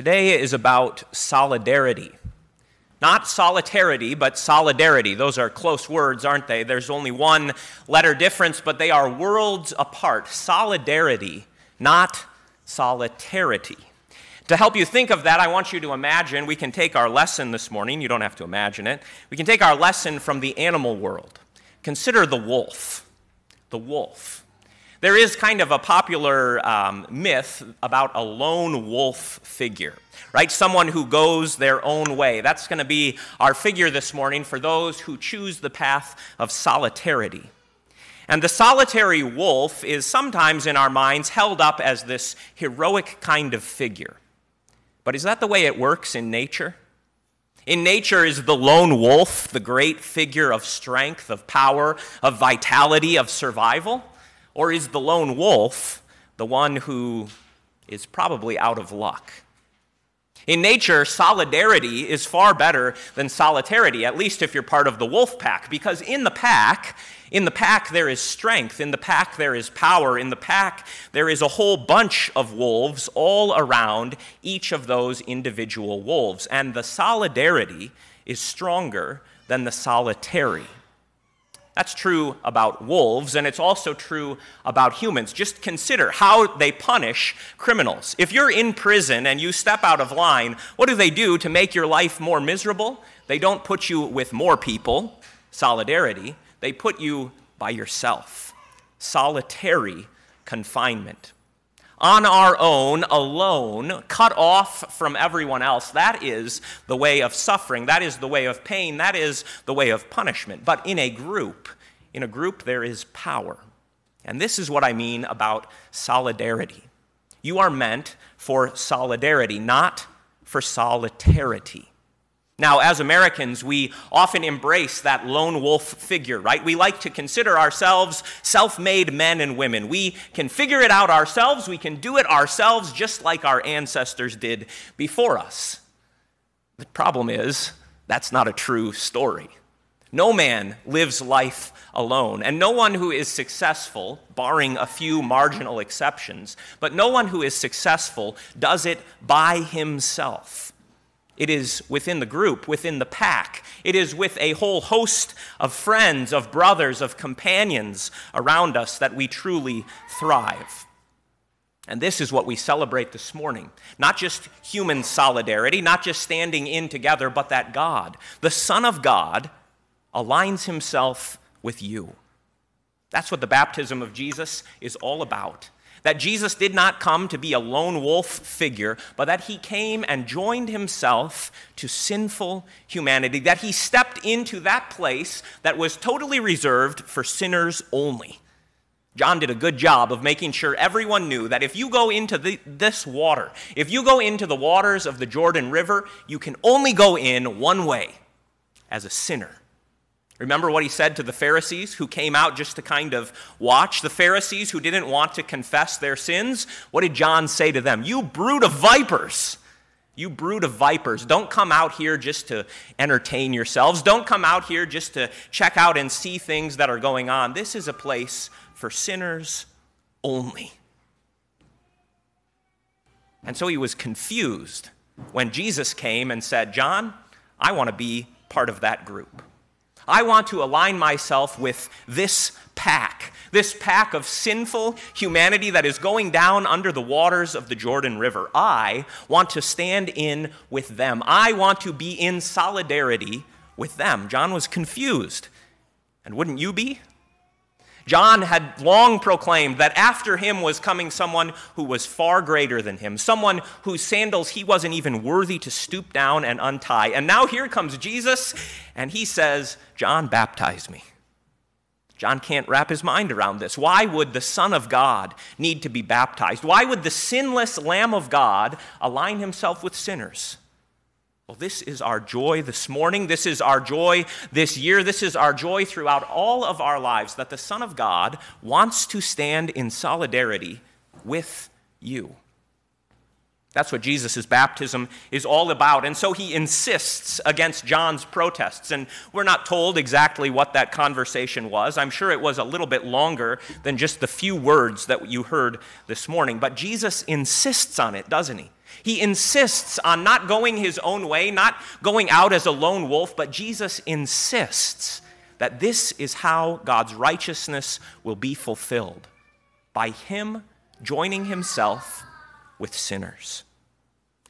Today is about solidarity. Not solitarity, but solidarity. Those are close words, aren't they? There's only one letter difference, but they are worlds apart. Solidarity, not solitarity. To help you think of that, I want you to imagine we can take our lesson this morning. You don't have to imagine it. We can take our lesson from the animal world. Consider the wolf. The wolf. There is kind of a popular um, myth about a lone wolf figure, right? Someone who goes their own way. That's going to be our figure this morning for those who choose the path of solitarity. And the solitary wolf is sometimes in our minds held up as this heroic kind of figure. But is that the way it works in nature? In nature, is the lone wolf the great figure of strength, of power, of vitality, of survival? Or is the lone wolf the one who is probably out of luck? In nature, solidarity is far better than solitarity, at least if you're part of the wolf pack, because in the pack, in the pack there is strength, in the pack there is power, in the pack there is a whole bunch of wolves all around each of those individual wolves, and the solidarity is stronger than the solitary. That's true about wolves, and it's also true about humans. Just consider how they punish criminals. If you're in prison and you step out of line, what do they do to make your life more miserable? They don't put you with more people, solidarity, they put you by yourself, solitary confinement on our own, alone, cut off from everyone else. That is the way of suffering. That is the way of pain. That is the way of punishment. But in a group, in a group, there is power. And this is what I mean about solidarity. You are meant for solidarity, not for solitarity. Now, as Americans, we often embrace that lone wolf figure, right? We like to consider ourselves self made men and women. We can figure it out ourselves, we can do it ourselves just like our ancestors did before us. The problem is, that's not a true story. No man lives life alone, and no one who is successful, barring a few marginal exceptions, but no one who is successful does it by himself. It is within the group, within the pack. It is with a whole host of friends, of brothers, of companions around us that we truly thrive. And this is what we celebrate this morning. Not just human solidarity, not just standing in together, but that God, the Son of God, aligns himself with you. That's what the baptism of Jesus is all about. That Jesus did not come to be a lone wolf figure, but that he came and joined himself to sinful humanity, that he stepped into that place that was totally reserved for sinners only. John did a good job of making sure everyone knew that if you go into the, this water, if you go into the waters of the Jordan River, you can only go in one way as a sinner. Remember what he said to the Pharisees who came out just to kind of watch? The Pharisees who didn't want to confess their sins? What did John say to them? You brood of vipers! You brood of vipers. Don't come out here just to entertain yourselves. Don't come out here just to check out and see things that are going on. This is a place for sinners only. And so he was confused when Jesus came and said, John, I want to be part of that group. I want to align myself with this pack, this pack of sinful humanity that is going down under the waters of the Jordan River. I want to stand in with them. I want to be in solidarity with them. John was confused. And wouldn't you be? John had long proclaimed that after him was coming someone who was far greater than him, someone whose sandals he wasn't even worthy to stoop down and untie. And now here comes Jesus, and he says, John, baptize me. John can't wrap his mind around this. Why would the Son of God need to be baptized? Why would the sinless Lamb of God align himself with sinners? Well, this is our joy this morning. This is our joy this year. This is our joy throughout all of our lives that the Son of God wants to stand in solidarity with you. That's what Jesus' baptism is all about. And so he insists against John's protests. And we're not told exactly what that conversation was. I'm sure it was a little bit longer than just the few words that you heard this morning. But Jesus insists on it, doesn't he? He insists on not going his own way, not going out as a lone wolf, but Jesus insists that this is how God's righteousness will be fulfilled by him joining himself with sinners.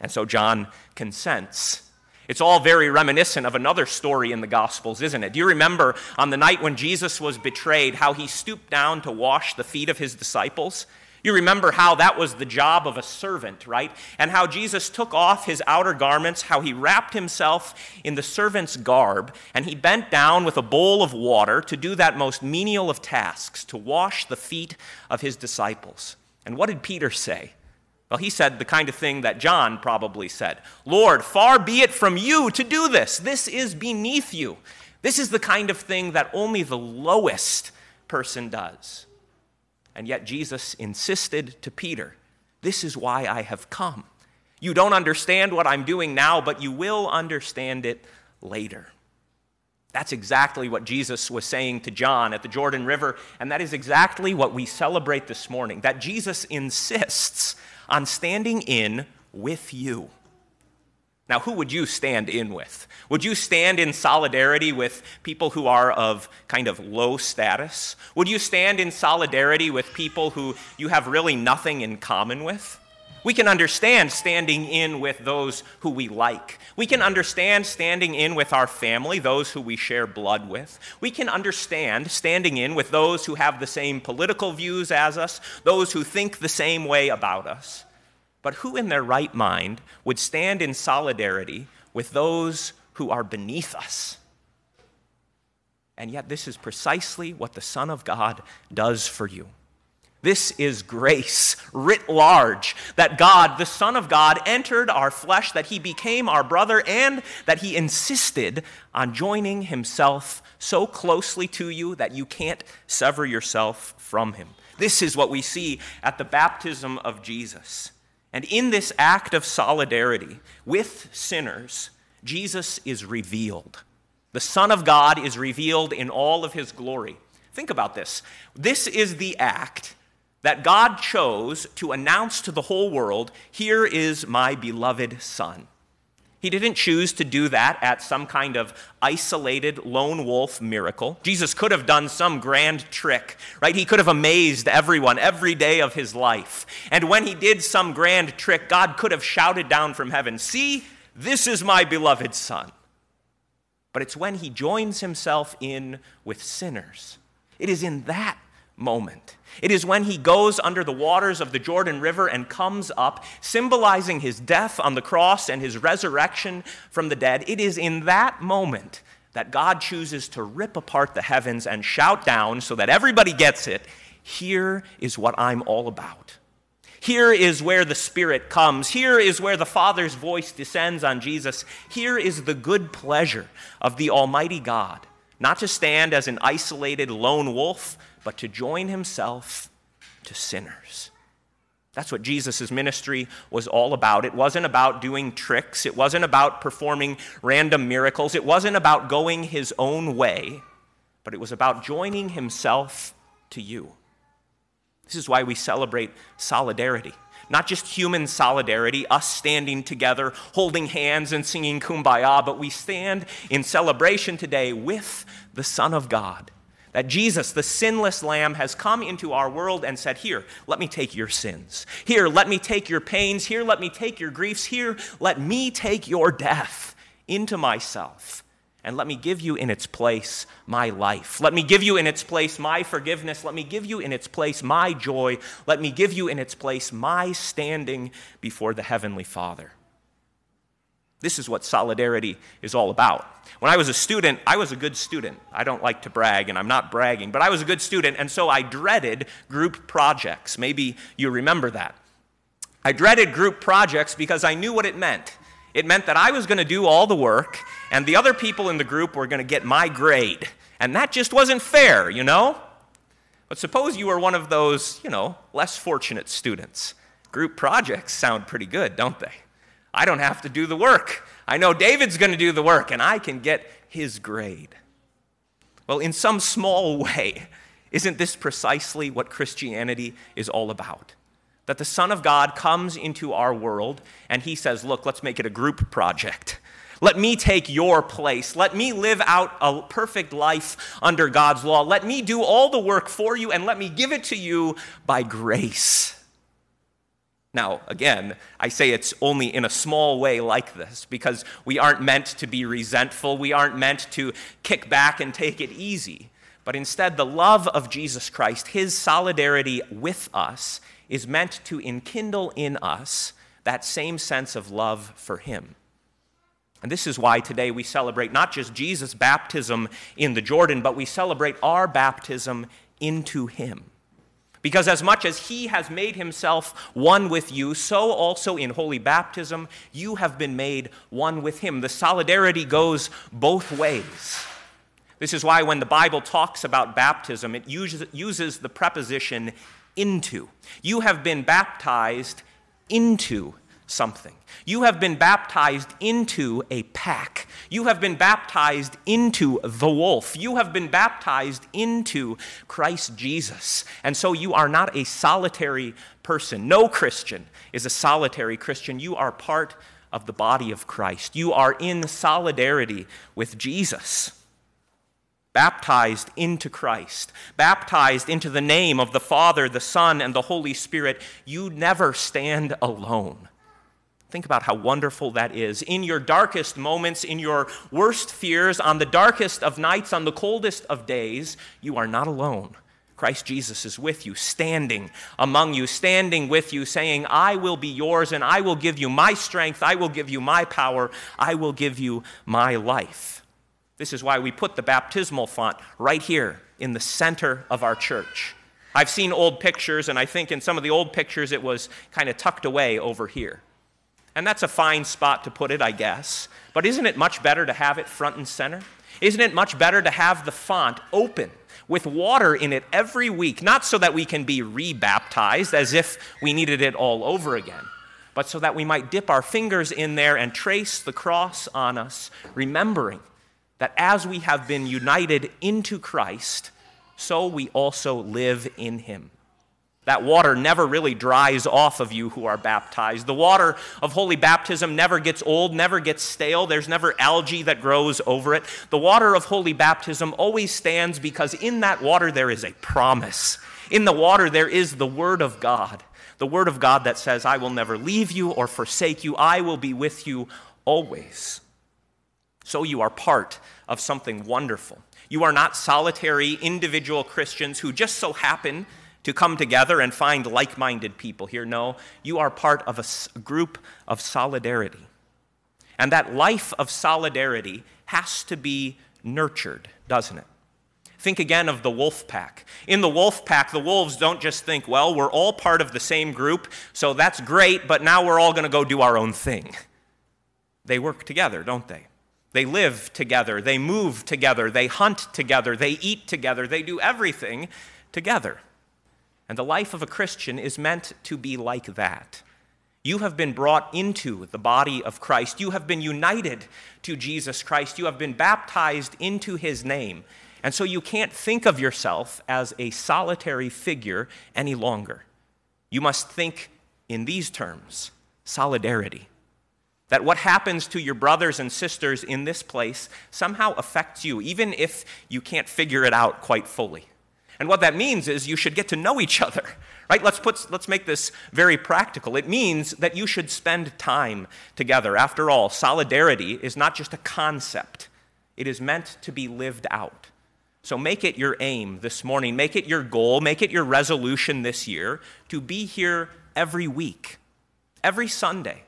And so John consents. It's all very reminiscent of another story in the Gospels, isn't it? Do you remember on the night when Jesus was betrayed, how he stooped down to wash the feet of his disciples? You remember how that was the job of a servant, right? And how Jesus took off his outer garments, how he wrapped himself in the servant's garb, and he bent down with a bowl of water to do that most menial of tasks, to wash the feet of his disciples. And what did Peter say? Well, he said the kind of thing that John probably said Lord, far be it from you to do this. This is beneath you. This is the kind of thing that only the lowest person does. And yet Jesus insisted to Peter, This is why I have come. You don't understand what I'm doing now, but you will understand it later. That's exactly what Jesus was saying to John at the Jordan River, and that is exactly what we celebrate this morning that Jesus insists on standing in with you. Now, who would you stand in with? Would you stand in solidarity with people who are of kind of low status? Would you stand in solidarity with people who you have really nothing in common with? We can understand standing in with those who we like. We can understand standing in with our family, those who we share blood with. We can understand standing in with those who have the same political views as us, those who think the same way about us. But who in their right mind would stand in solidarity with those who are beneath us? And yet, this is precisely what the Son of God does for you. This is grace writ large that God, the Son of God, entered our flesh, that he became our brother, and that he insisted on joining himself so closely to you that you can't sever yourself from him. This is what we see at the baptism of Jesus. And in this act of solidarity with sinners, Jesus is revealed. The Son of God is revealed in all of his glory. Think about this. This is the act that God chose to announce to the whole world here is my beloved Son. He didn't choose to do that at some kind of isolated lone wolf miracle. Jesus could have done some grand trick, right? He could have amazed everyone every day of his life. And when he did some grand trick, God could have shouted down from heaven, See, this is my beloved Son. But it's when he joins himself in with sinners. It is in that moment. It is when he goes under the waters of the Jordan River and comes up, symbolizing his death on the cross and his resurrection from the dead. It is in that moment that God chooses to rip apart the heavens and shout down so that everybody gets it here is what I'm all about. Here is where the Spirit comes. Here is where the Father's voice descends on Jesus. Here is the good pleasure of the Almighty God, not to stand as an isolated lone wolf but to join himself to sinners. That's what Jesus' ministry was all about. It wasn't about doing tricks, it wasn't about performing random miracles, it wasn't about going his own way, but it was about joining himself to you. This is why we celebrate solidarity. Not just human solidarity, us standing together, holding hands and singing kumbaya, but we stand in celebration today with the Son of God that Jesus, the sinless Lamb, has come into our world and said, Here, let me take your sins. Here, let me take your pains. Here, let me take your griefs. Here, let me take your death into myself. And let me give you in its place my life. Let me give you in its place my forgiveness. Let me give you in its place my joy. Let me give you in its place my standing before the Heavenly Father. This is what solidarity is all about. When I was a student, I was a good student. I don't like to brag, and I'm not bragging, but I was a good student, and so I dreaded group projects. Maybe you remember that. I dreaded group projects because I knew what it meant. It meant that I was going to do all the work, and the other people in the group were going to get my grade. And that just wasn't fair, you know? But suppose you were one of those, you know, less fortunate students. Group projects sound pretty good, don't they? I don't have to do the work. I know David's going to do the work, and I can get his grade. Well, in some small way, isn't this precisely what Christianity is all about? That the Son of God comes into our world and he says, Look, let's make it a group project. Let me take your place. Let me live out a perfect life under God's law. Let me do all the work for you and let me give it to you by grace. Now, again, I say it's only in a small way like this because we aren't meant to be resentful. We aren't meant to kick back and take it easy. But instead, the love of Jesus Christ, his solidarity with us, is meant to enkindle in us that same sense of love for him. And this is why today we celebrate not just Jesus' baptism in the Jordan, but we celebrate our baptism into him. Because as much as he has made himself one with you, so also in holy baptism, you have been made one with him. The solidarity goes both ways. This is why when the Bible talks about baptism, it uses, the preposition into. You have been baptized into something. You have been baptized into a pack. You have been baptized into the wolf. You have been baptized into Christ Jesus. And so you are not a solitary person. No Christian is a solitary Christian. You are part of the body of Christ. You are in solidarity with Jesus baptized into Christ, baptized into the name of the Father, the Son, and the Holy Spirit, you never stand alone. Think about how wonderful that is. In your darkest moments, in your worst fears, on the darkest of nights, on the coldest of days, you are not alone. Christ Jesus is with you, standing among you, standing with you, saying, I will be yours and I will give you my strength, I will give you my power, I will give you my life. This is why we put the baptismal font right here in the center of our church. I've seen old pictures, and I think in some of the old pictures it was kind of tucked away over here. And that's a fine spot to put it, I guess. But isn't it much better to have it front and center? Isn't it much better to have the font open with water in it every week, not so that we can be rebaptized as if we needed it all over again, but so that we might dip our fingers in there and trace the cross on us, remembering that as we have been united into Christ, so we also live in him. That water never really dries off of you who are baptized. The water of holy baptism never gets old, never gets stale. There's never algae that grows over it. The water of holy baptism always stands because in that water there is a promise. In the water there is the Word of God. The Word of God that says, I will never leave you or forsake you, I will be with you always. So you are part of something wonderful. You are not solitary individual Christians who just so happen to come together and find like minded people here. No, you are part of a group of solidarity. And that life of solidarity has to be nurtured, doesn't it? Think again of the wolf pack. In the wolf pack, the wolves don't just think, well, we're all part of the same group, so that's great, but now we're all going to go do our own thing. They work together, don't they? They live together, they move together, they hunt together, they eat together, they do everything together. And the life of a Christian is meant to be like that. You have been brought into the body of Christ. You have been united to Jesus Christ. You have been baptized into his name. And so you can't think of yourself as a solitary figure any longer. You must think in these terms solidarity. That what happens to your brothers and sisters in this place somehow affects you, even if you can't figure it out quite fully. And what that means is you should get to know each other, right? Let's, put, let's make this very practical. It means that you should spend time together. After all, solidarity is not just a concept, it is meant to be lived out. So make it your aim this morning, make it your goal, make it your resolution this year to be here every week, every Sunday.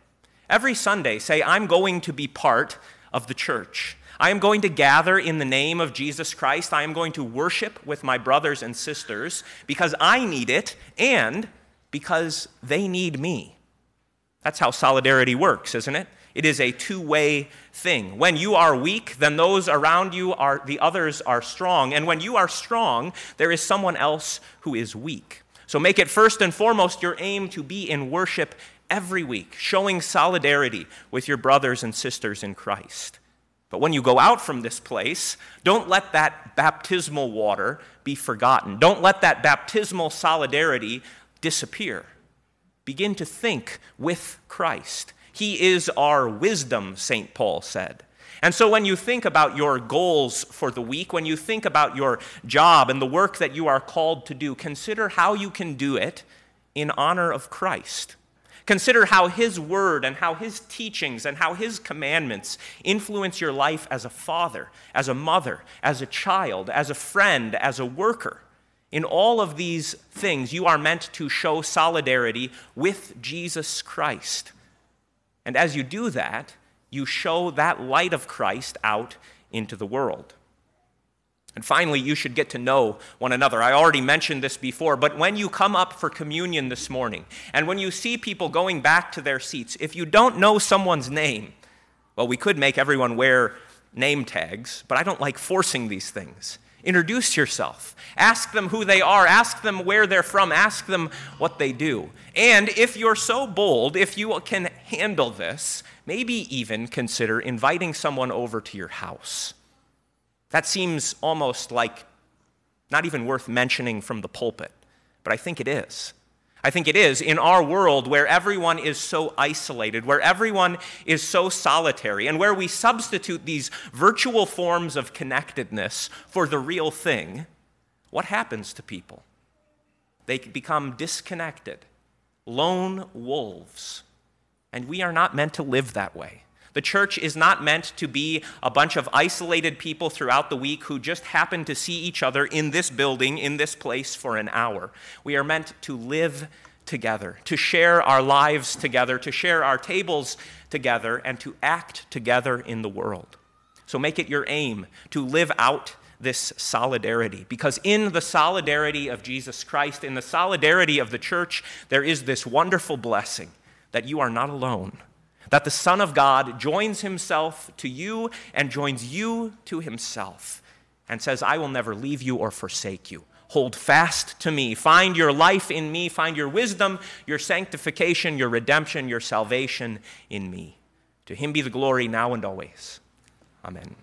Every Sunday, say, I'm going to be part of the church. I am going to gather in the name of Jesus Christ. I am going to worship with my brothers and sisters because I need it and because they need me. That's how solidarity works, isn't it? It is a two way thing. When you are weak, then those around you are, the others are strong. And when you are strong, there is someone else who is weak. So make it first and foremost your aim to be in worship every week, showing solidarity with your brothers and sisters in Christ. But when you go out from this place, don't let that baptismal water be forgotten. Don't let that baptismal solidarity disappear. Begin to think with Christ. He is our wisdom, St. Paul said. And so, when you think about your goals for the week, when you think about your job and the work that you are called to do, consider how you can do it in honor of Christ. Consider how His Word and how His teachings and how His commandments influence your life as a father, as a mother, as a child, as a friend, as a worker. In all of these things, you are meant to show solidarity with Jesus Christ. And as you do that, you show that light of Christ out into the world. And finally, you should get to know one another. I already mentioned this before, but when you come up for communion this morning, and when you see people going back to their seats, if you don't know someone's name, well, we could make everyone wear name tags, but I don't like forcing these things. Introduce yourself. Ask them who they are. Ask them where they're from. Ask them what they do. And if you're so bold, if you can handle this, maybe even consider inviting someone over to your house. That seems almost like not even worth mentioning from the pulpit, but I think it is. I think it is in our world where everyone is so isolated, where everyone is so solitary, and where we substitute these virtual forms of connectedness for the real thing. What happens to people? They become disconnected, lone wolves. And we are not meant to live that way. The church is not meant to be a bunch of isolated people throughout the week who just happen to see each other in this building, in this place for an hour. We are meant to live together, to share our lives together, to share our tables together, and to act together in the world. So make it your aim to live out this solidarity. Because in the solidarity of Jesus Christ, in the solidarity of the church, there is this wonderful blessing that you are not alone that the Son of God joins himself to you and joins you to himself and says, I will never leave you or forsake you. Hold fast to me. Find your life in me. Find your wisdom, your sanctification, your redemption, your salvation in me. To him be the glory now and always. Amen.